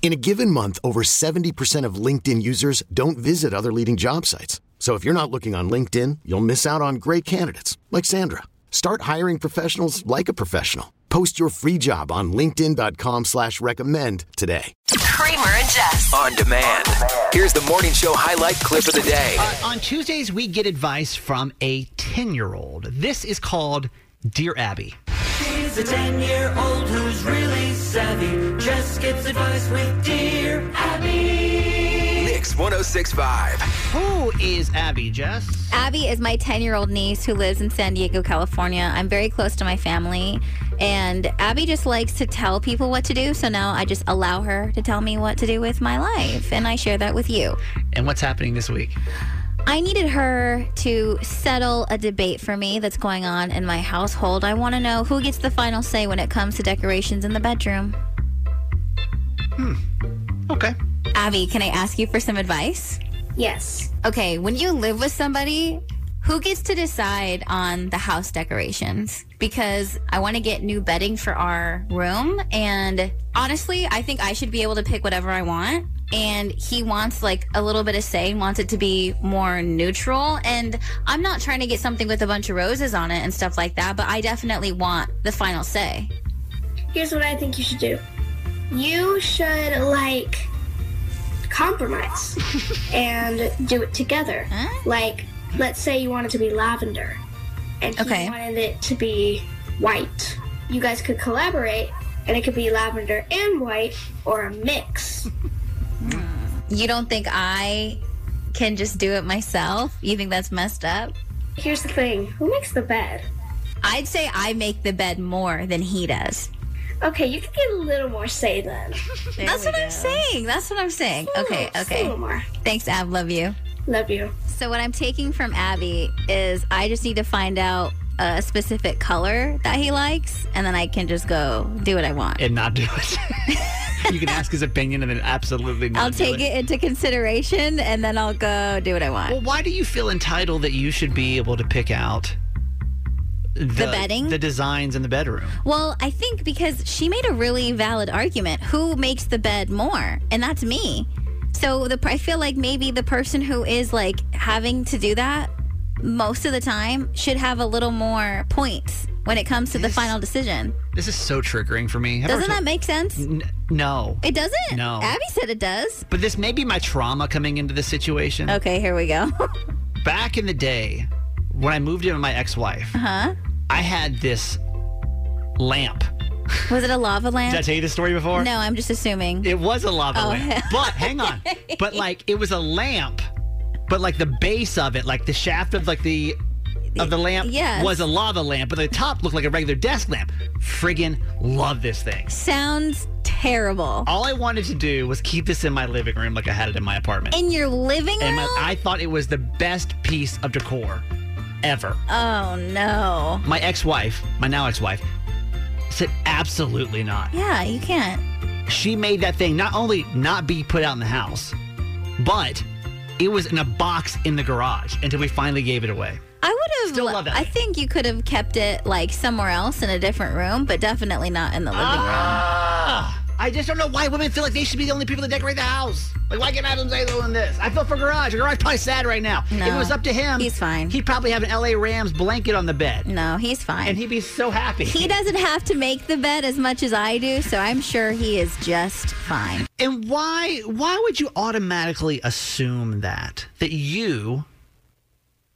In a given month, over 70% of LinkedIn users don't visit other leading job sites. So if you're not looking on LinkedIn, you'll miss out on great candidates like Sandra. Start hiring professionals like a professional. Post your free job on LinkedIn.com slash recommend today. Kramer and Jess. On demand. Here's the morning show highlight clip of the day. Uh, on Tuesdays, we get advice from a 10 year old. This is called Dear Abby. She's a 10 year old who's really savvy. Just gets advice with Dear Abby. Mix 1065. Who is Abby, Jess? Abby is my 10 year old niece who lives in San Diego, California. I'm very close to my family. And Abby just likes to tell people what to do. So now I just allow her to tell me what to do with my life. And I share that with you. And what's happening this week? I needed her to settle a debate for me that's going on in my household. I want to know who gets the final say when it comes to decorations in the bedroom. Hmm. Okay. Abby, can I ask you for some advice? Yes. Okay, when you live with somebody, who gets to decide on the house decorations? Because I want to get new bedding for our room. And honestly, I think I should be able to pick whatever I want. And he wants like a little bit of say, wants it to be more neutral. And I'm not trying to get something with a bunch of roses on it and stuff like that, but I definitely want the final say. Here's what I think you should do. You should like compromise and do it together. Huh? Like, let's say you want it to be lavender, and he Okay. wanted it to be white. You guys could collaborate, and it could be lavender and white, or a mix. You don't think I can just do it myself? You think that's messed up? Here's the thing: who makes the bed? I'd say I make the bed more than he does. Okay, you can get a little more say then. That's what I'm saying. That's what I'm saying. Okay, Just a okay. little more. Thanks, Ab. Love you. Love you. So, what I'm taking from Abby is I just need to find out a specific color that he likes, and then I can just go do what I want. And not do it. you can ask his opinion and then absolutely not I'll take it into consideration, and then I'll go do what I want. Well, why do you feel entitled that you should be able to pick out the, bedding? the designs in the bedroom? Well, I think because she made a really valid argument. Who makes the bed more? And that's me. So the I feel like maybe the person who is like having to do that most of the time should have a little more points when it comes to the final decision. This is so triggering for me. Have Doesn't that make sense? N- no. It doesn't? No. Abby said it does. But this may be my trauma coming into the situation. Okay, here we go. Back in the day, when I moved in with my ex-wife, huh? I had this lamp. Was it a lava lamp? Did I tell you this story before? no, I'm just assuming. It was a lava Oh, lamp. hell. But hang on. But like it was a lamp, but like the base of it, like the shaft of like the of the lamp Yes. was a lava lamp, but the top looked like a regular desk lamp. Friggin' love this thing. Sounds terrible. All I wanted to do was keep this in my living room like I had it in my apartment. In your living room? And my, I thought it was the best piece of decor ever. oh no. My ex-wife, my now ex-wife, said absolutely not. Yeah, you can't. She made that thing not only not be put out in the house, but it was in a box in the garage until we finally gave it away. I would have. Still love that I think you could have kept it like somewhere else in a different room, but definitely not in the living Ah, I just don't know why women feel like they should be the only people to decorate the house. Like, why can't Adam say doing this? I feel for Garage. Garage probably sad right now. If it was up to him, he's fine. He'd probably have an LA Rams blanket on the bed. No, he's fine. and he'd be so happy. he doesn't have to make the bed as much as I do, so I'm sure he is just fine. And why why would you automatically assume that that you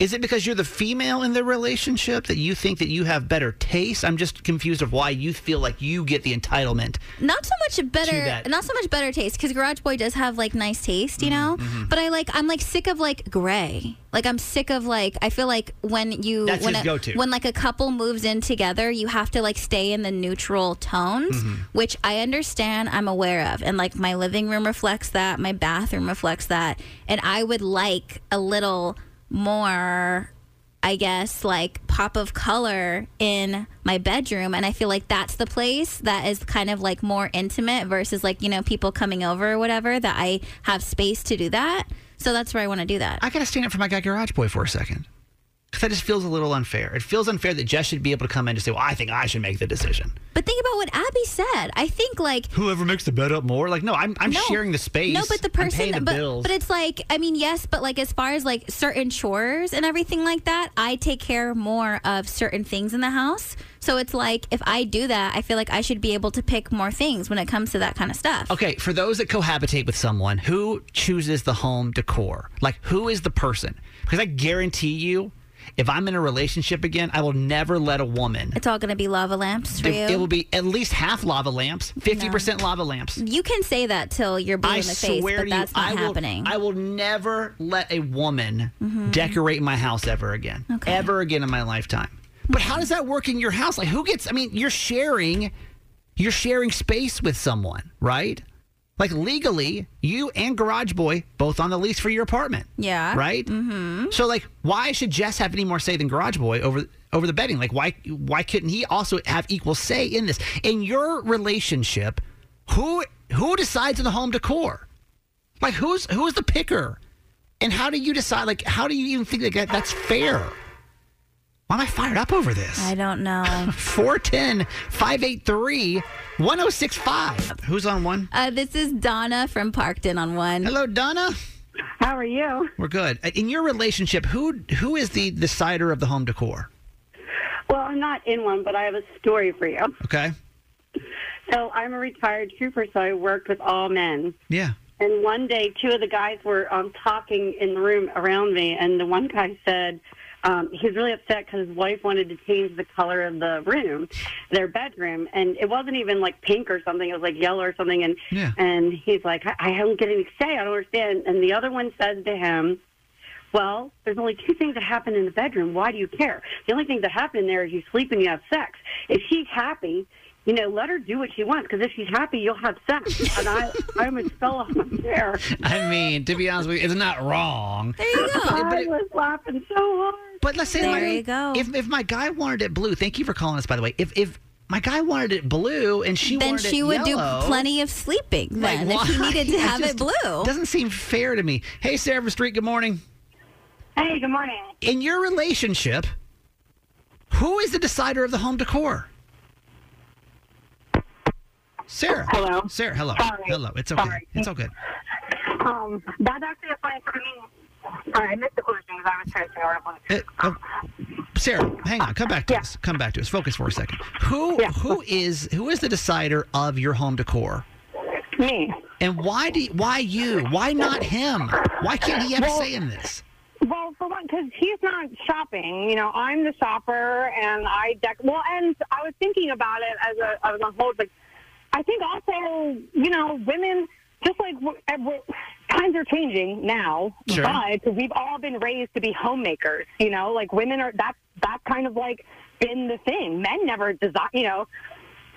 Is it because you're the female in the relationship that you think that you have better taste? I'm just confused of why you feel like you get the entitlement. Not so much better, not so much better taste because Garage Boy does have like nice taste, you know. Mm-hmm, But I like, I'm like sick of like gray. Like I'm sick of like, I feel like when you That's when a, go-to. when like a couple moves in together, you have to like stay in the neutral tones, Mm-hmm. which I understand, I'm aware of, and like my living room reflects that, my bathroom reflects that, and I would like a little more I guess, like pop of color in my bedroom. And I feel like that's the place that is kind of like more intimate versus like, you know, people coming over or whatever, that I have space to do that. So that's where I want to do that. I gotta stand up for my guy Garage Boy for a second. Because that just feels a little unfair. It feels unfair that Jess should be able to come in and say, well, I think I should make the decision. But think about what Abby said. I think like Whoever makes the bed up more? Like, no, I'm, I'm No. sharing the space. No, but the I'm person, the but, bills. but it's like, I mean, yes, but like as far as like certain chores and everything like that, I take care more of certain things in the house. So it's like if I do that, I feel like I should be able to pick more things when it comes to that kind of stuff. Okay, for those that cohabitate with someone, who chooses the home decor? Like, who is the person? Because I guarantee you, if I'm in a relationship again, I will never let a woman. It's all going to be lava lamps for you. It, it will be at least half lava lamps, 50% lava lamps. you can say that till you're blue I in the face, but to you, that's not I happening. Mm-hmm. I will never let a woman decorate my house ever again. Okay. Ever again in my lifetime. But how does that work in your house? Like who gets I mean, you're sharing you're sharing space with someone, right? Like legally, you and Garage Boy both on the lease for your apartment. Yeah. Right? Mm-hmm. So like why should Jess have any more say than Garage Boy over over the bedding? Like why why couldn't he also have equal say in this? In your relationship, who who decides on the home decor? Like who's who's the picker? And how do you decide like how do you even think that that's fair? Why am I fired up over this? I don't know. 410 583 1065. Who's on one? uh, this is Donna from Parkton on one. Hello, Donna. How are you? We're good. Uh, In your relationship, who who is the decider of the home decor? Well, I'm not in one, but I have a story for you. Okay. So I'm a retired trooper, so I worked with all men. Yeah. And one day, two of the guys were um, talking in the room around me, and the one guy said um, he was really upset because his wife wanted to change the color of the room, their bedroom, and it wasn't even like pink or something; it was like yellow or something. And Yeah. and he's like, I, I don't get anything to say. I don't understand. And the other one said to him. Well, there's only two things that happen in the bedroom. Why do you care? The only thing that happen in there is you sleep and you have sex. If she's happy, you know, let her do what she wants because if she's happy, you'll have sex. And I, I almost fell off my chair. I mean, to be honest with you, it's not wrong. There you go. I was laughing so hard. But let's say There my, you go. If if my guy wanted it blue, thank you for calling us by the way. If if my guy wanted it blue and she then wanted she it would yellow, do plenty of sleeping like, then if he needed to have just it blue. Doesn't seem fair to me. Hey, Sarah Street. Good morning. Hey, good morning. In your relationship, who is the decider of the home decor? Sarah. Hello. Sarah, hello. Sorry. Hello. It's okay. Sorry. It's okay. Um, that's actually a funny for me. Sorry, I missed the question because I was searching over Uh, oh, Sarah, hang on. Come back to Yeah. us. Come back to us. Focus for a second. Who Yeah. who is who is the decider of your home decor? Me. And why do why you? Why not him? Why can't he have a say in this? Well, for one, because he's not shopping. You know, I'm the shopper, and I dec- well, and I was thinking about it as a as a whole. Like, I think also, you know, women just like w- uh, w- times are changing now, Sure. but we've all been raised to be homemakers. You know, like women are that's that's kind of like been the thing. Men never design, you know,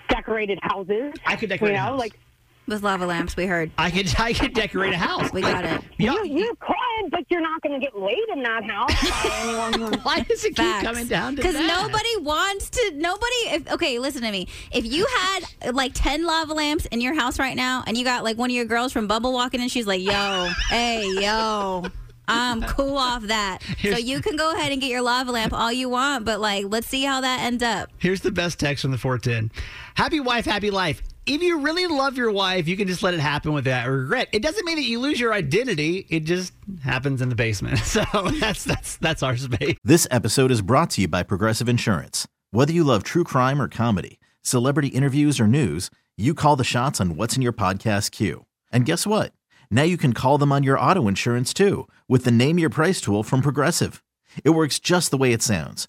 decorated houses. I could decorate you know, like With lava lamps, we heard. I could I could decorate a house. We got it. y'all- you, you could, but you're not going to get laid in that house by anyone who why does it keep coming down to Because nobody wants to. Nobody. If, okay, listen to me. If you had like ten lava lamps in your house right now, and you got like one of your girls from Bubble walking in, she's like, "Yo, hey, yo." I'm cool off that. So you can go ahead and get your lava lamp all you want, but like, let's see how that ends up. Here's the best text from the 410. Happy wife, happy life. If you really love your wife, you can just let it happen without regret. It doesn't mean that you lose your identity. It just happens in the basement. So that's that's that's our space. This episode is brought to you by Progressive Insurance. Whether you love true crime or comedy, celebrity interviews or news, you call the shots on what's in your podcast queue. And guess what? Now you can call them on your auto insurance too with the Name Your Price tool from Progressive. It works just the way it sounds.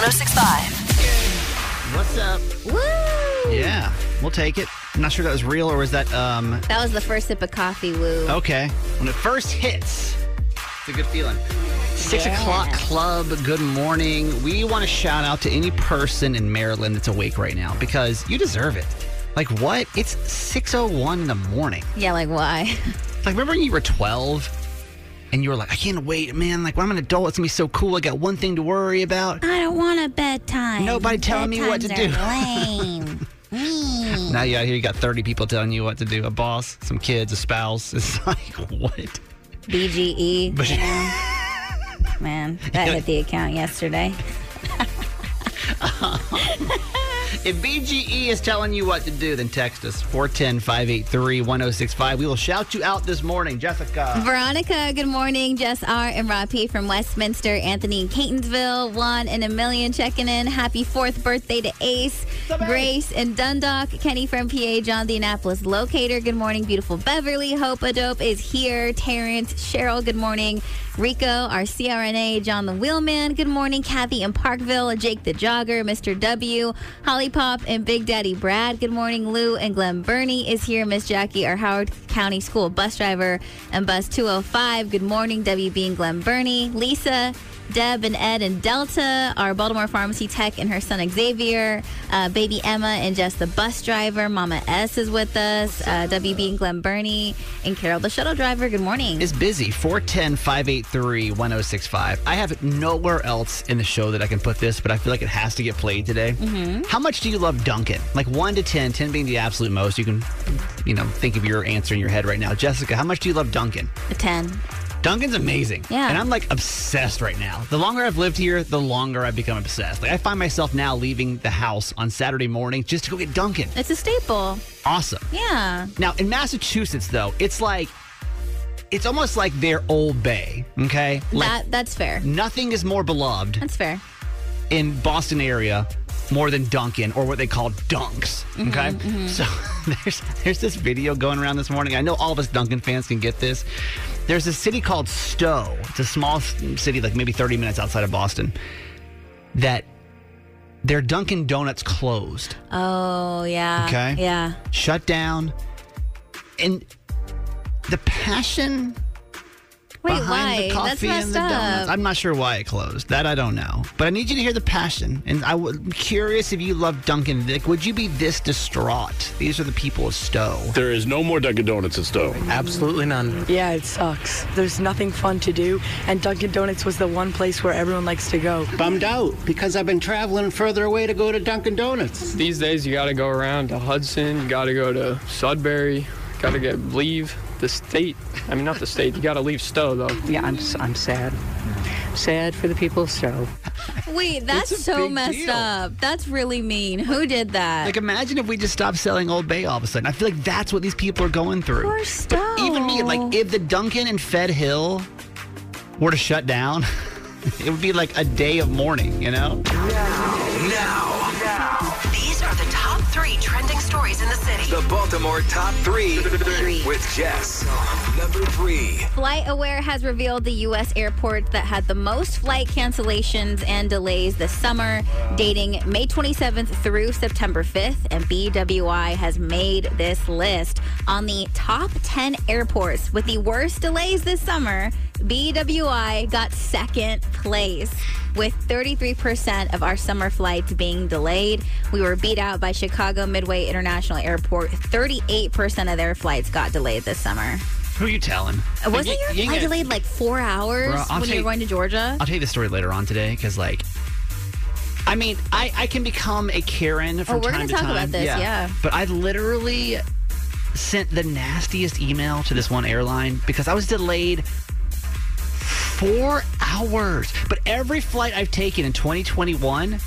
1065. What's up? Woo! Yeah, we'll take it. I'm not sure that was real or was that um That was the first sip of coffee, woo. okay. When it first hits, it's a good feeling. Six Yeah. o'clock club, good morning. We want to shout out to any person in Maryland that's awake right now because you deserve it. Like what? It's 6.01 in the morning. Yeah, like why? Like remember when you were 12 and you were like, I can't wait, man. Like when I'm an adult, it's gonna be so cool. I got one thing to worry about. I don't want a bedtime. Nobody telling me what to do. Lame. Me. Now you out here, you got 30 people telling you what to do. A boss, some kids, a spouse. It's like, what? BGE. But- you know? Man, that hit the account yesterday. If BGE is telling you what to do, then text us 410 583 1065. We will shout you out this morning. Jessica. Veronica, good morning. Jess R. and Rob P. from Westminster. Anthony in Catonsville. One in a million checking in. Happy fourth birthday to Ace. Grace in Dundalk. Kenny from PA. John the Annapolis locator. Good morning. Beautiful Beverly. Hope Adope is here. Terrence. Cheryl, good morning. Rico, our CRNA. John the Wheelman. Good morning. Kathy in Parkville. Jake the Jogger. Mr. W. Holly Pop and Big Daddy Brad. Good morning. Lou and Glen Burnie is here. Miss Jackie, our Howard County School bus driver, and bus 205. Good morning, WB and Glen Burnie. Lisa. Deb and Ed and Delta, our Baltimore pharmacy tech and her son Xavier, uh, baby Emma and Jess the bus driver, Mama S is with us, uh, WB and Glen Burnie, and Carol the shuttle driver. Good morning. Is busy 410 583 1065. I have nowhere else in the show that I can put this, but I feel like it has to get played today. Mhm. How much do you love Dunkin'? Like 1 to 10, 10 being the absolute most. You can, you know, think of your answer in your head right now. Jessica, how much do you love Dunkin'? A 10. Dunkin's amazing. Yeah. And I'm like obsessed right now. The longer I've lived here, the longer I've become obsessed. Like I find myself now leaving the house on Saturday morning just to go get Dunkin'. It's a staple. Awesome. Yeah. Now in Massachusetts though, it's like it's almost like their old bay, okay? Like that That's fair. nothing is more beloved That's fair. in Boston area more than Dunkin' or what they call dunks. Okay, mhm. so there's there's this video going around this morning. I know all of us Dunkin' fans can get this. There's a city called Stow. It's a small city, like maybe 30 minutes outside of Boston. That their Dunkin' Donuts closed, Oh, yeah. Okay. Yeah. shut down, and the passion Wait, behind why? the coffee That's and messed the donuts. up. I'm not sure why it closed. That I don't know. But I need you to hear the passion. And I w- I'm curious if you love Dunkin'. Like, would you be this distraught? These are the people of Stow. There is no more Dunkin' Donuts at Stow. Absolutely none. Yeah, it sucks. There's nothing fun to do, and Dunkin' Donuts was the one place where everyone likes to go. Bummed out because I've been traveling further away to go to Dunkin' Donuts. These days, you got to go around to Hudson. You got to go to Sudbury. Got to get leave the state. I mean, not the state. You got to leave Stow though. Yeah, I'm I'm sad. Sad for the people of Stow. Wait, that's It's a so big messed deal. up. That's really mean. Who did that? Like, imagine if we just stopped selling Old Bay all of a sudden. I feel like that's what these people are going through. Poor Stow. Even me, like, if the Dunkin' and Fed Hill were to shut down, it would be like a day of mourning, you know? now, stories in the city. The Baltimore top three, with Jess. Number three. FlightAware has revealed the U.S. airport that had the most flight cancellations and delays this summer, dating May 27th through September 5th. And BWI has made this list on the top 10 airports with the worst delays this summer. BWI got second place with 33% of our summer flights being delayed. We were beat out by Chicago Midway International Airport. 38% of their flights got delayed this summer. Who are you telling? Uh, Wasn't You- your you flight ain't delayed like four hours Bro, when you you- were going to Georgia? I'll tell you the story later on today because, like, I mean, I, I can become a Karen from Oh, we're time gonna to talk time. about this, yeah. But I literally sent the nastiest email to this one airline because I was delayed four hours. But every flight I've taken in 2021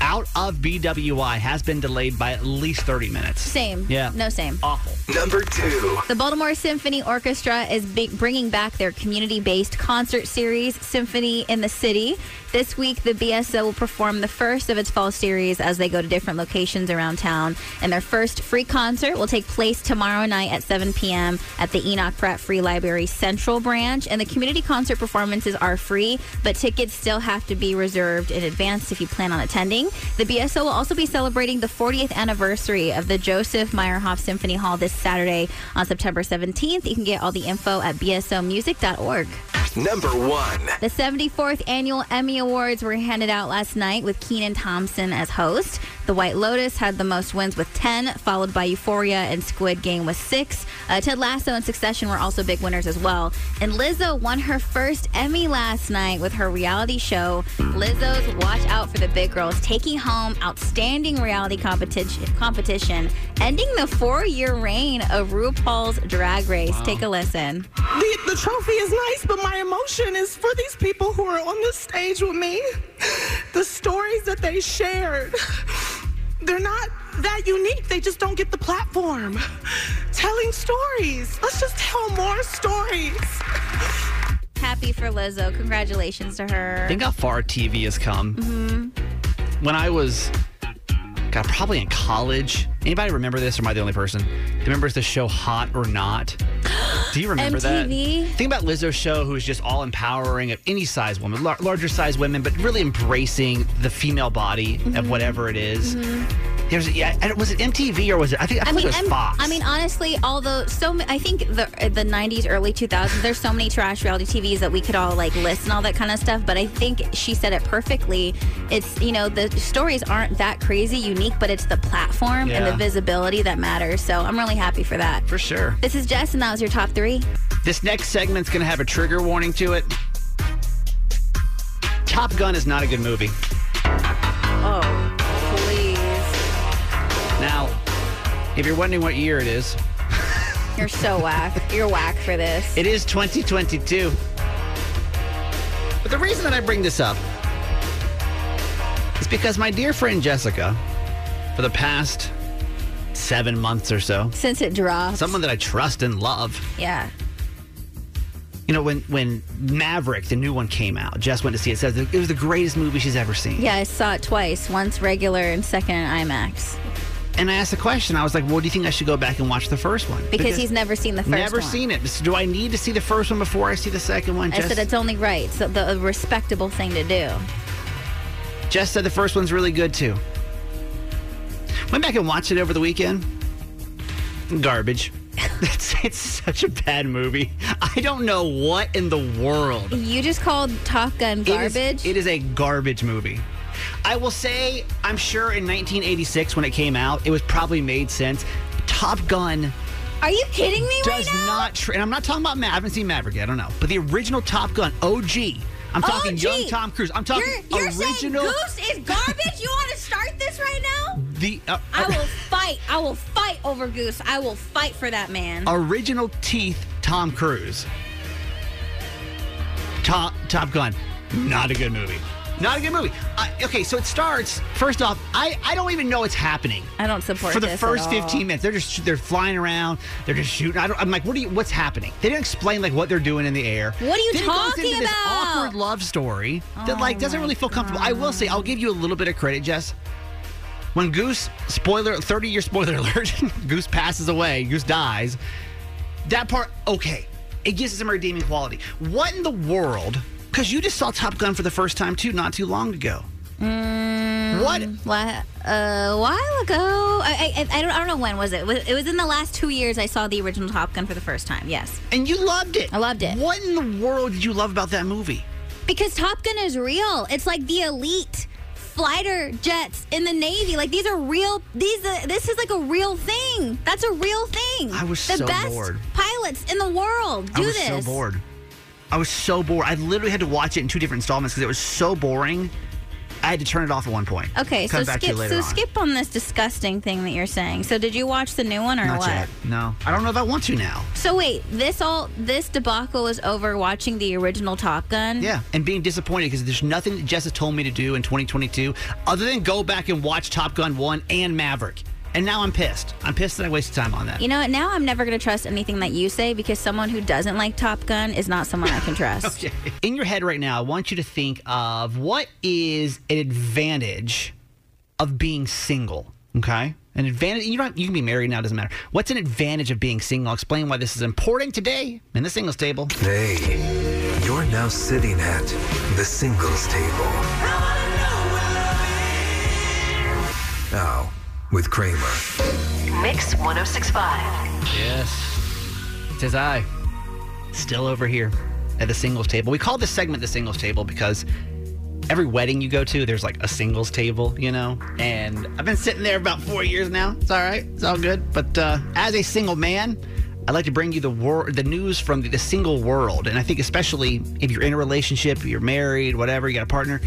out of BWI has been delayed by at least 30 minutes. Same. Yeah. No, same. Awful. Number two. The Baltimore Symphony Orchestra is big, bringing back their community based concert series, Symphony in the City. This week, the BSO will perform the first of its fall series as they go to different locations around town. And their first free concert will take place tomorrow night at 7 p.m. at the Enoch Pratt Free Library Central Branch. And the community concert performances are free, but tickets still have to be reserved in advance if you plan on attending. The BSO will also be celebrating the 40th anniversary of the Joseph Meyerhoff Symphony Hall this Saturday on September 17th. You can get all the info at bsomusic.org. Number one. The 74th annual Emmy Awards were handed out last night with Kenan Thompson as host. The White Lotus had the most wins with 10, followed by Euphoria and Squid Game with 6. Uh, Ted Lasso and Succession were also big winners as well. And Lizzo won her first Emmy last night with her reality show, Lizzo's Watch Out for the Big Grrls, taking home Outstanding Reality competition, competition ending the four year reign of RuPaul's Drag Race. Take a listen. The, the trophy is nice, but my emotion is for these people who are on this stage with me. The stories that they shared, they're not that unique. They just don't get the platform. Telling stories. Let's just tell more stories. Happy for Lizzo. Congratulations to her. Think how far TV has come. hmm when I was, God, probably in college. Anybody remember this, or am I the only person? Remembers the show Hot or Not? Do you remember that? MTV? Think about Lizzo's show, who's just all empowering of any size woman, lar- larger size women, but really embracing the female body Mm-hmm. of whatever it is. There's, yeah, was it MTV or was it? I think I, I think mean, it was Fox. I mean, honestly, although so I think the the '90s, early 2000s, there's so many trash reality TVs that we could all like list and all that kind of stuff. But I think she said it perfectly. It's you know the stories aren't that crazy unique, but it's the platform and the visibility that matters. So I'm really happy for that. For sure. This is Jess, and that was your top three. This next segment's going to have a trigger warning to it. Top Gun is not a good movie. Oh! Now, if you're wondering what year it is, You're so whack. You're whack for this. It is 2022. But the reason that I bring this up is because my dear friend Jessica, for the past seven months or so, Since it dropped, someone that I trust and love, yeah. you know, when when Maverick, the new one, came out, Jess went to see it. Says it was the greatest movie she's ever seen. Yeah, I saw it twice. Once regular and second in IMAX. And I asked the question. I was like, "Well, do you think I should go back and watch the first one?" Because, he's never seen the first never one. seen it. So do I need to see the first one before I see the second one? I Jess, said it's only right. So the respectable thing to do. Jess said the first one's really good too. Went back and watched it over the weekend. Garbage. it's, it's such a bad movie. I don't know what in the world. You just called Top Gun It is- garbage. it is a garbage movie. I will say, I'm sure in 1986 when it came out, it was probably made sense. Top Gun Are you kidding me right does now? not. Tra- and I'm not talking about. Ma- I haven't seen Maverick yet. I don't know. But the original Top Gun, OG. I'm talking OG. young Tom Cruise. I'm talking You're, you're original. saying Goose is garbage? you want to start this right now? the uh, I will fight. I will fight over Goose. I will fight for that man. original teeth Tom Cruise. Top Top Gun, not a good movie. Not a good movie. Uh, okay, so it starts. First off, I, I don't even know what's happening I don't support for the this first at all. 15 minutes. They're just they're flying around. They're just shooting. I don't, I'm like, what are you? What's happening? They didn't explain like what they're doing in the air. What are you then it goes talking into this about? awkward love story that like doesn't really feel comfortable. I will say, I'll give you a little bit of credit, Jess. When Goose, spoiler, 30 year spoiler alert, Goose passes away, Goose dies. That part, okay. It gives it some redeeming quality. What in the world? Because you just saw Top Gun for the first time too, not too long ago. Mm, What? wha- a while ago. I, I, I, don't, I don't know when was it. It was- It was in the last two years I saw the original Top Gun for the first time. Yes. And you loved it. I loved it. What in the world did you love about that movie? Because Top Gun is real. It's like the elite fighter jets in the Navy. Like these are real. These uh, this is like a real thing. That's a real thing. I was the so best bored. pilots in the world do I was this. so bored. I was so bored. I literally had to watch it in two different installments because it was so boring. I had to turn it off at one point. Okay, Come so skip. So on. skip on this disgusting thing that you're saying. So did you watch the new one or Not what? yet. No, I don't know if I want to now. So wait, this all this debacle is over watching the original Top Gun. Yeah, and being disappointed because there's nothing that Jess has told me to do in 2022 other than go back and watch Top Gun 1 and Maverick. And now I'm pissed. I'm pissed that I wasted time on that. You know what? Now I'm never going to trust anything that you say because someone who doesn't like Top Gun is not someone I can trust. Okay. In your head right now, I want you to think of what is an advantage of being single. Okay, an advantage. You don't. You can be married now. Doesn't matter. What's an advantage of being single? I'll explain why this is important today in the singles table. Hey, you're now sitting at the singles table. Now, with Kramer. Mix 1065. Yes. Says I. Still over here at the singles table. We call this segment the singles table because every wedding you go to, there's like a singles table, you know? And I've been sitting there about four years now. It's all right. It's all good. But uh, as a single man, I'd like to bring you the wor- the news from the, the single world. And I think especially if you're in a relationship, you're married, whatever, you got a partner,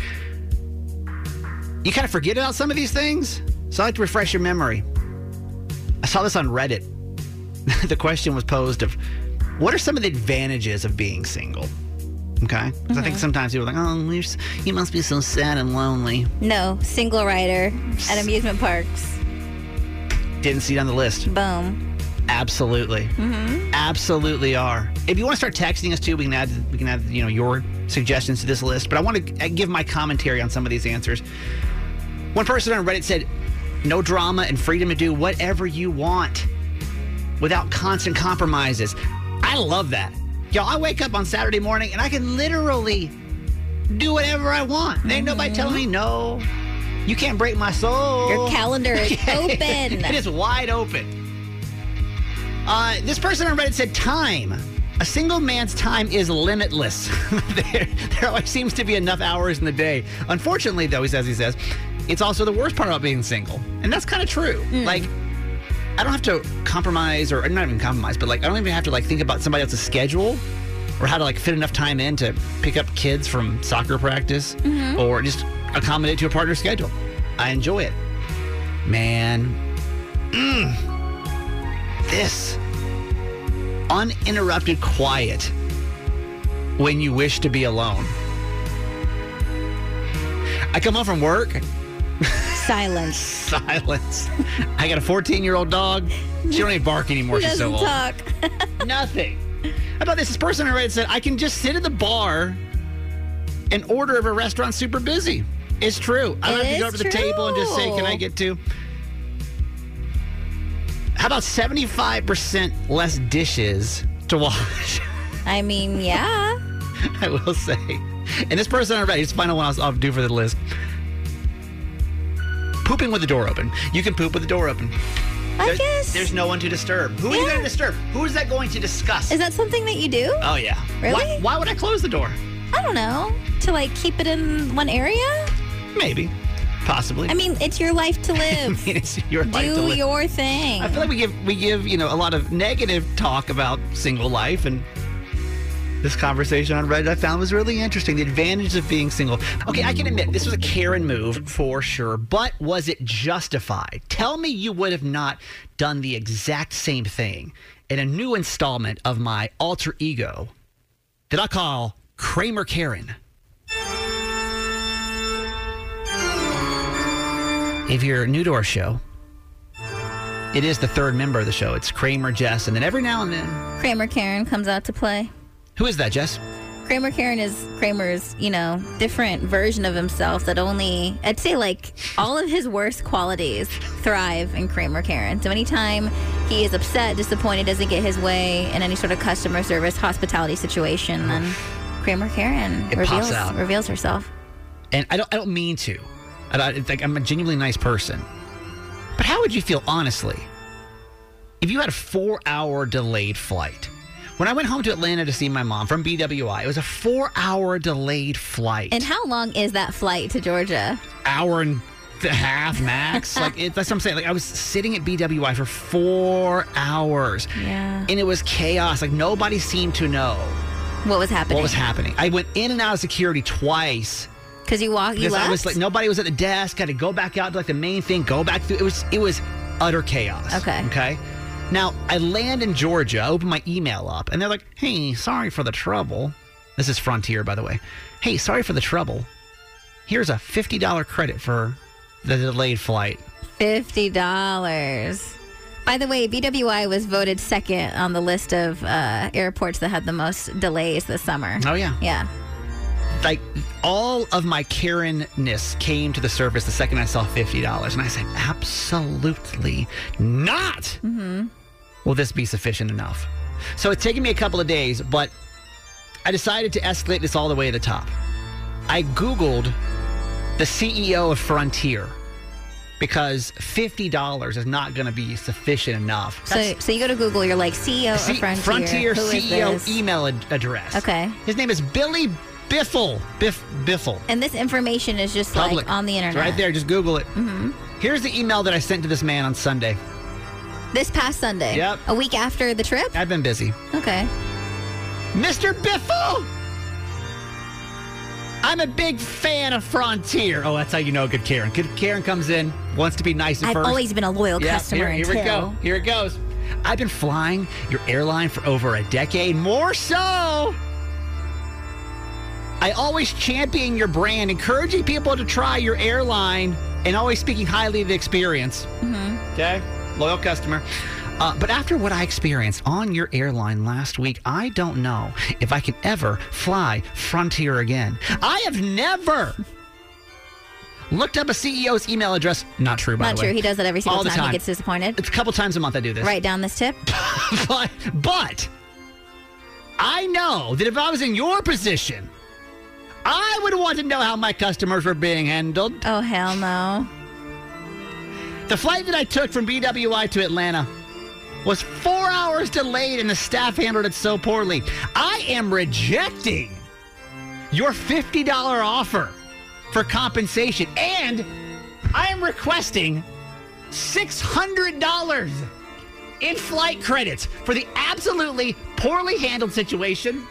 you kind of forget about some of these things. So I like to refresh your memory. I saw this on Reddit. the question was posed of what are some of the advantages of being single? Okay. Because I think sometimes people are like, oh, you must be so sad and lonely. No, single rider at amusement parks. Didn't see it on the list. Boom. Absolutely. Mm-hmm. Absolutely are. If you want to start texting us too, we can add we can add you know your suggestions to this list. But I want to give my commentary on some of these answers. One person on Reddit said, "No drama and freedom to do whatever you want without constant compromises." I love that. Y'all, I wake up on Saturday morning and I can literally do whatever I want. There ain't nobody telling me no. You can't break my soul. Your calendar is open. it is wide open. Uh, this person on Reddit said time. A single man's time is limitless. there, there always seems to be enough hours in the day. Unfortunately, though, he says, he says, it's also the worst part about being single. And that's kind of true. Like, I don't have to compromise, or not even compromise, but like, I don't even have to like think about somebody else's schedule or how to like fit enough time in to pick up kids from soccer practice Mhm. or just accommodate to a partner's schedule. I enjoy it. Man, mm, this uninterrupted quiet when you wish to be alone. I come home from work. Silence. Silence. I got a 14 year old dog. She don't even bark anymore. Who She's so doesn't old. talk? Nothing. How about this? This person on Reddit said, I can just sit at the bar and order if a restaurant's super busy. It's true. I don't It have to go is to the table and just say, Can I true. get two? How about 75% less dishes to wash? I mean, yeah. I will say. And this person on Reddit, it's the final one I'll do for the list. Pooping with the door open. You can poop with the door open. I There- guess. There's no one to disturb. Who are you going to disturb? Who is that going to discuss? Is that something that you do? oh, yeah. Really? Why, why would I close the door? I don't know. To like keep it in one area? Maybe. Possibly. I mean, it's your life to I live. mean, it's your life to Do live. your thing. I feel like we give we give you know a lot of negative talk about single life, and this conversation on Reddit I found was really interesting. The advantages of being single. Okay, I can admit this was a Karen move for sure, but was it justified? Tell me you would have not done the exact same thing in a new installment of my alter ego that I call Kramer Karen. If you're new to our show, it is the third member of the show. It's Kramer, Jess, and then every now and then, Kramer Karen comes out to play. Who is that, Jess? Kramer Karen is Kramer's, you know, different version of himself that only, I'd say, like, all of his worst qualities thrive in Kramer Karen. So anytime he is upset, disappointed, doesn't get his way in any sort of customer service, hospitality situation, then Kramer Karen It pops reveals, out. reveals herself. And I don't, I don't mean to. I don't, it's like I'm a genuinely nice person. But how would you feel, honestly, if you had a four hour delayed flight? When I went home to Atlanta to see my mom from BWI, it was a four hour delayed flight. And how long is that flight to Georgia? hour and a half max. like it, that's what I'm saying. Like I was sitting at BWI for four hours. Yeah. And it was chaos. Like nobody seemed to know What was happening? what was happening. I went in and out of security twice. Because you walk, you Because left? I was like nobody was at the desk. Had to go back out to like the main thing, go back through. It was it was utter chaos. Okay. Okay. Now I land in Georgia, I open my email up, and they're like, "Hey, sorry for the trouble." This is Frontier, by the way. Hey, sorry for the trouble. Here's a fifty dollar credit for the delayed flight. Fifty dollars. By the way, BWI was voted second on the list of uh, airports that had the most delays this summer. Oh yeah. Yeah. Like all of my Karen-ness came to the surface the second I saw fifty dollars, and I said, "Absolutely not." Mm-hmm. Will this be sufficient enough? So it's taken me a couple of days, but I decided to escalate this all the way to the top. I Googled the CEO of Frontier because $50 is not going to be sufficient enough. So, so you go to Google. You're like CEO C- of Frontier. Frontier Who is CEO this? email ad- address. Okay. His name is Billy Biffle. Biff Biffle. And this information is just Public. like on the internet. It's right there. Just Google it. hmm Here's the email that I sent to this man on Sunday. This past Sunday. Yep. A week after the trip. I've been busy. Okay. Mr. Biffle! I'm a big fan of Frontier. Oh, that's how you know a good Karen. Good Karen comes in, wants to be nice at I've first. always been a loyal Yeah, customer Here, here we go. Here it goes. I've been flying your airline for over a decade, more so. I always champion your brand, encouraging people to try your airline, and always speaking highly of the experience. Mm-hmm. Okay, loyal customer. Uh, but after what I experienced on your airline last week, I don't know if I can ever fly Frontier again. I have never looked up a CEO's email address. Not true, by Not the way. Not true. He does that every single All the time, time. he gets disappointed. It's a couple times a month I do this. Write down this tip. but, but I know that if I was in your position, I would want to know how my customers were being handled. Oh hell no! The flight that I took from BWI to Atlanta was four hours delayed, and the staff handled it so poorly. I am rejecting your fifty dollar offer for compensation, and I am requesting six hundred dollars in flight credits for the absolutely poorly handled situation.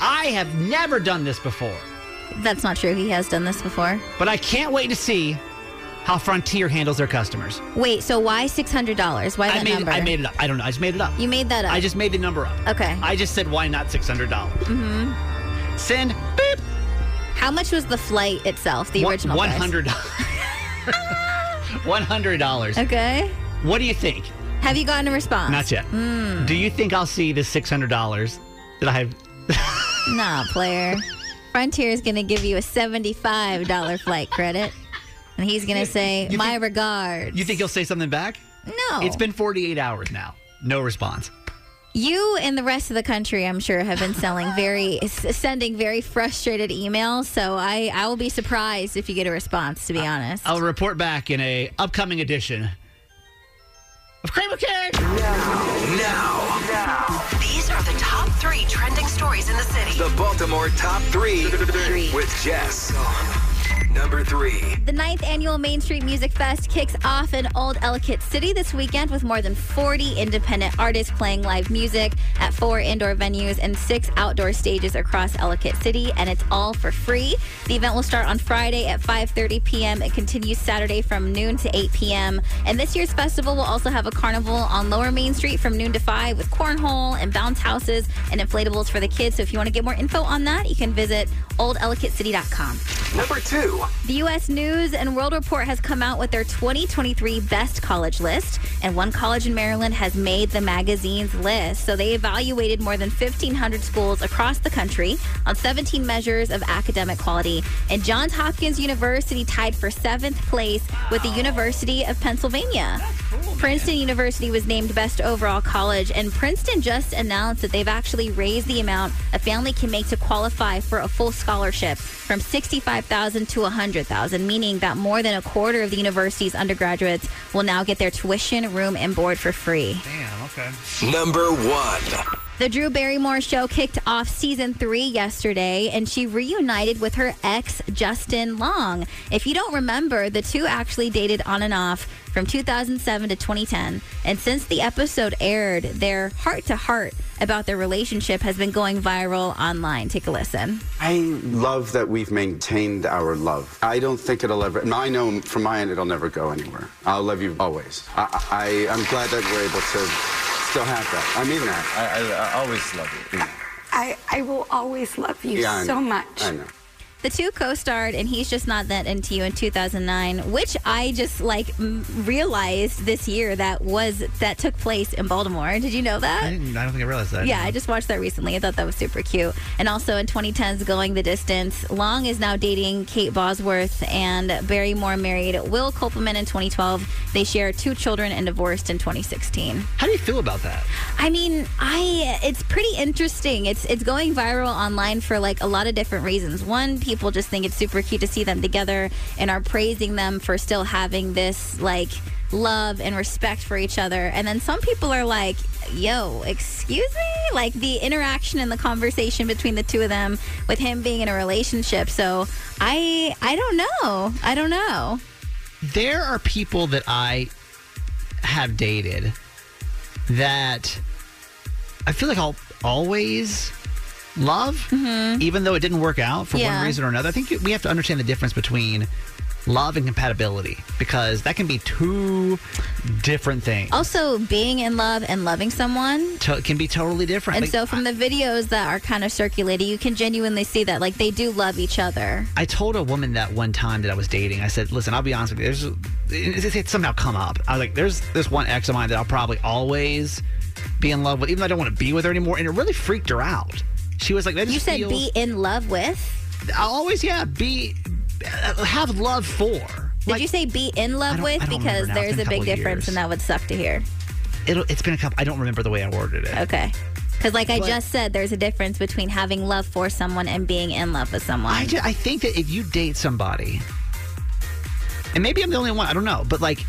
I have never done this before, That's not true. He has done this before. but I can't wait to see how Frontier handles their customers. Wait. So why six hundred dollars? Why that I made, number? I made it up. I don't know. I just made it up. You made that up. I just made the number up. Okay. I just said, why not $600? Mm-hmm. Send beep. How much was the flight itself? The One- original $100. $100. Okay. What do you think? Have you gotten a response? Not yet. Mm. Do you think I'll see the $600 that I have? Nah, player. Frontier is going to give you a $75 flight credit. And he's going to say, my regards. You think he'll say something back? No. It's been 48 hours now. No response. You and the rest of the country, I'm sure, have been selling very, sending very frustrated emails. So I, I will be surprised if you get a response, to be honest. I'll report back in a upcoming edition of Kramer Karen. Now, These are the top three trending stories in the city. the Baltimore top three with Jess. Number three. The ninth annual Main Street Music Fest kicks off in Old Ellicott City this weekend with more than 40 independent artists playing live music at four indoor venues and six outdoor stages across Ellicott City, and it's all for free. The event will start on Friday at 5:30 p.m. and continues Saturday from noon to 8 p.m. And this year's festival will also have a carnival on Lower Main Street from noon to 5 with cornhole and bounce houses and inflatables for the kids. So if you want to get more info on that, you can visit oldellicottcity.com. Number two. The U.S. News and World Report has come out with their 2023 best college list, and one college in Maryland has made the magazine's list. So they evaluated more than 1,500 schools across the country on 17 measures of academic quality. And Johns Hopkins University tied for seventh place with the University of Pennsylvania. Princeton University was named best overall college, and Princeton just announced that they've actually raised the amount a family can make to qualify for a full scholarship from 65,000 to 100,000, meaning that more than a quarter of the university's undergraduates will now get their tuition, room, and board for free. Damn, okay. Number one. The Drew Barrymore show kicked off season three yesterday, and she reunited with her ex, Justin Long. If you don't remember, the two actually dated on and off from 2007 to 2010. And since the episode aired, their heart to heart about their relationship has been going viral online. Take a listen. I love that we've maintained our love. I don't think it'll ever, I know from my end it'll never go anywhere. I'll love you always. I, I, I'm glad that we're able to still have that. I mean that. I, I, I always love you. I, I will always love you Yeah, so much. I know. The two co-starred and He's Just Not That Into You in 2009, which I just like m- realized this year that was that took place in Baltimore. Did you know that? I, didn't, I don't think I realized that. Yeah, I just watched that recently. I thought that was super cute. And also in 2010's Going the Distance, Long is now dating Kate Bosworth and Barrymore married Will Kopelman in 2012. They share two children and divorced in 2016. How do you feel about that? I mean, I it's pretty interesting. It's it's going viral online for like a lot of different reasons. One, people just think it's super cute to see them together and are praising them for still having this like love and respect for each other. And then some people are like, "Yo, excuse me?" Like the interaction and the conversation between the two of them with him being in a relationship. So, I I don't know. I don't know. There are people that I have dated that I feel like I'll always love, mm-hmm. even though it didn't work out for Yeah. one reason or another. I think we have to understand the difference between love and compatibility because that can be two different things. Also, being in love and loving someone To- can be totally different. And Like, so, from the videos that are kind of circulating, you can genuinely see that like they do love each other. I told a woman that one time that I was dating. I said, "Listen, I'll be honest with you. There's it, it, it somehow come up. I was like, there's this one ex of mine that I'll probably always be in love with, even though I don't want to be with her anymore." And it really freaked her out. She was like, that You said feels- be in love with. I'll always, yeah, be uh, have love for." Did you say be in love with? Because now. It's a a big difference, years. and that would suck to hear. It'll, it's been a couple. I don't remember the way I worded it. Okay. Because, like I But- just said, there's a difference between having love for someone and being in love with someone. I, ju- I think that if you date somebody, and maybe I'm the only one, I don't know, but like,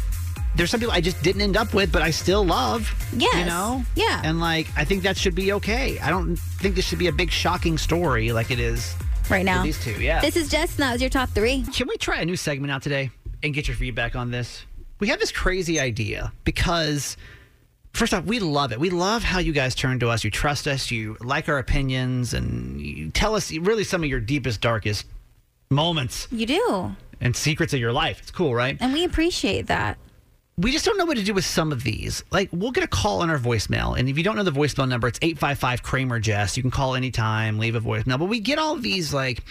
there's some people I just didn't end up with, but I still love. Yes. You know? Yeah. And like, I think that should be okay. I don't think this should be a big shocking story like it is right now. these two. Yeah. This is Jess. and That was your top three. Can we try a new segment out today and get your feedback on this? We have this crazy idea because, first off, we love it. We love how you guys turn to us. You trust us. You like our opinions, and you tell us really some of your deepest, darkest moments You do. and secrets of your life. It's cool, right? And we appreciate that. We just don't know what to do with some of these. Like, we'll get a call on our voicemail. And if you don't know the voicemail number, it's 855 Kramer Jess. You can call anytime, leave a voicemail. But we get all these, like,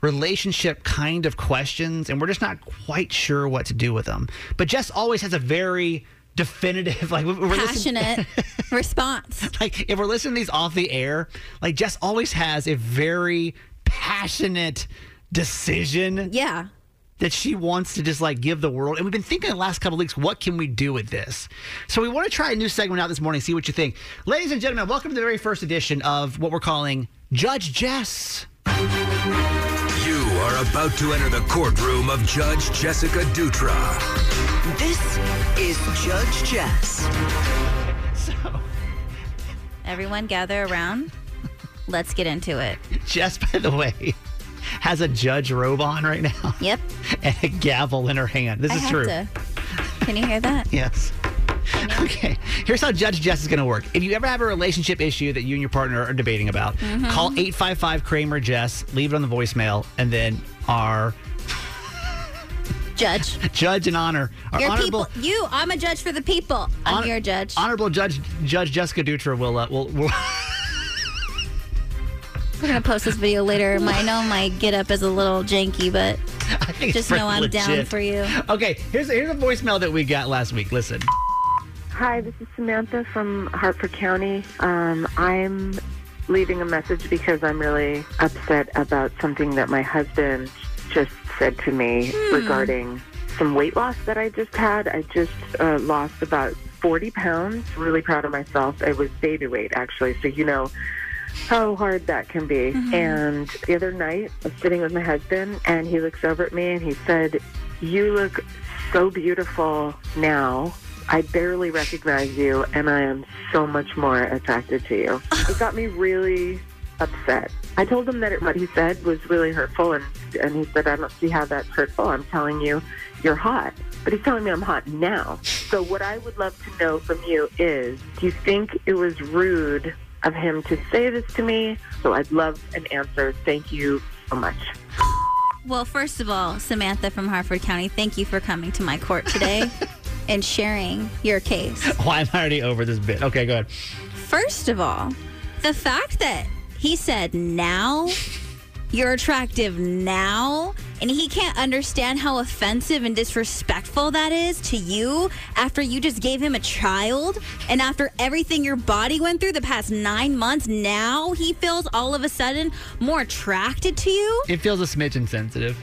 relationship kind of questions, and we're just not quite sure what to do with them. But Jess always has a very definitive, like, we're Passionate response. like if we're listening to these off the air, like Jess always has a very passionate decision. Yeah. That she wants to just like give the world. And we've been thinking the last couple of weeks, what can we do with this? So we want to try a new segment out this morning, see what you think. Ladies and gentlemen, welcome to the very first edition of what we're calling Judge Jess. You are about to enter the courtroom of Judge Jessica Dutra. This is Judge Jess. So, everyone gather around. Let's get into it. Jess, by the way, has a judge robe on right now. Yep. And a gavel in her hand. This I is have true. to. Can you hear that? Yes. Okay. Here's how Judge Jess is going to work. If you ever have a relationship issue that you and your partner are debating about, Mhm. call 855 Kramer Jess, leave it on the voicemail, and then our Judge. judge and honor, our Your honorable, people. You. I'm a judge for the people. I'm Honor- your judge. honorable Judge Judge Jessica Dutra will uh, will will. We're gonna post this video later. My, I know my get up is a little janky, but It's just know I'm down for you. Okay, here's here's a voicemail that we got last week. Listen. Hi, this is Samantha from Harford County. Um, I'm leaving a message because I'm really upset about something that my husband just said to me regarding some weight loss that I just had. I just uh, lost about 40 pounds. Really proud of myself. It was baby weight, actually. So, you know how hard that can be. Mm-hmm. And the other night, I was sitting with my husband, and he looks over at me and he said, You look so beautiful now. I barely recognize you, and I am so much more attracted to you. It got me really upset. I told him that it, what he said was really hurtful, and, and he said, I don't see how that's hurtful. I'm telling you, you're hot. But he's telling me I'm hot now. So, what I would love to know from you is do you think it was rude of him to say this to me? So, I'd love an answer. Thank you so much. Well, first of all, Samantha from Harford County, thank you for coming to my court today and sharing your case. Why am I already over this bit? Okay, go ahead. First of all, the fact that he said now you're attractive now and he can't understand how offensive and disrespectful that is to you after you just gave him a child and after everything your body went through the past nine months now he feels all of a sudden more attracted to you It feels a smidge insensitive.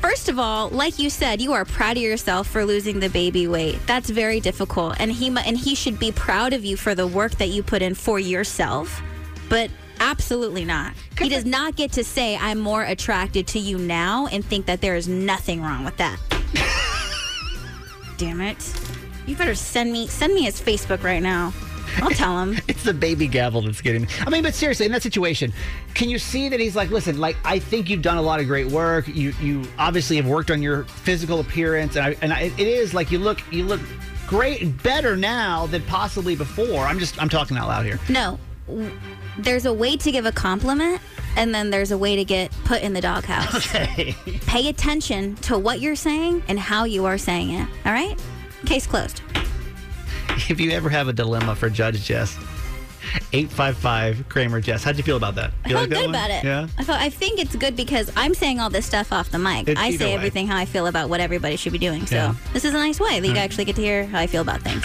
First of all, like you said, you are proud of yourself for losing the baby weight. That's very difficult, and he and he should be proud of you for the work that you put in for yourself. But absolutely not. He does not get to say I'm more attracted to you now and think that there is nothing wrong with that. Damn it! You better send me send me his Facebook right now. I'll tell him. It's the baby gavel that's getting me. I mean, but seriously, in that situation, can you see that he's like, listen, like I think you've done a lot of great work. You you obviously have worked on your physical appearance, and I, and I, it is like you look you look great, better now than possibly before. I'm just I'm talking out loud here. No, there's a way to give a compliment, and then there's a way to get put in the doghouse. Okay. Pay attention to what you're saying and how you are saying it. All right? Case closed. If you ever have a dilemma for Judge Jess, eight five five Kramer Jess. How'd you feel about that? I You felt like that good one? about it. Yeah. I felt I think it's good because I'm saying all this stuff off the mic. It's I say way. everything how I feel about what everybody should be doing. So Yeah. this is a nice way that you All right. actually get to hear how I feel about things.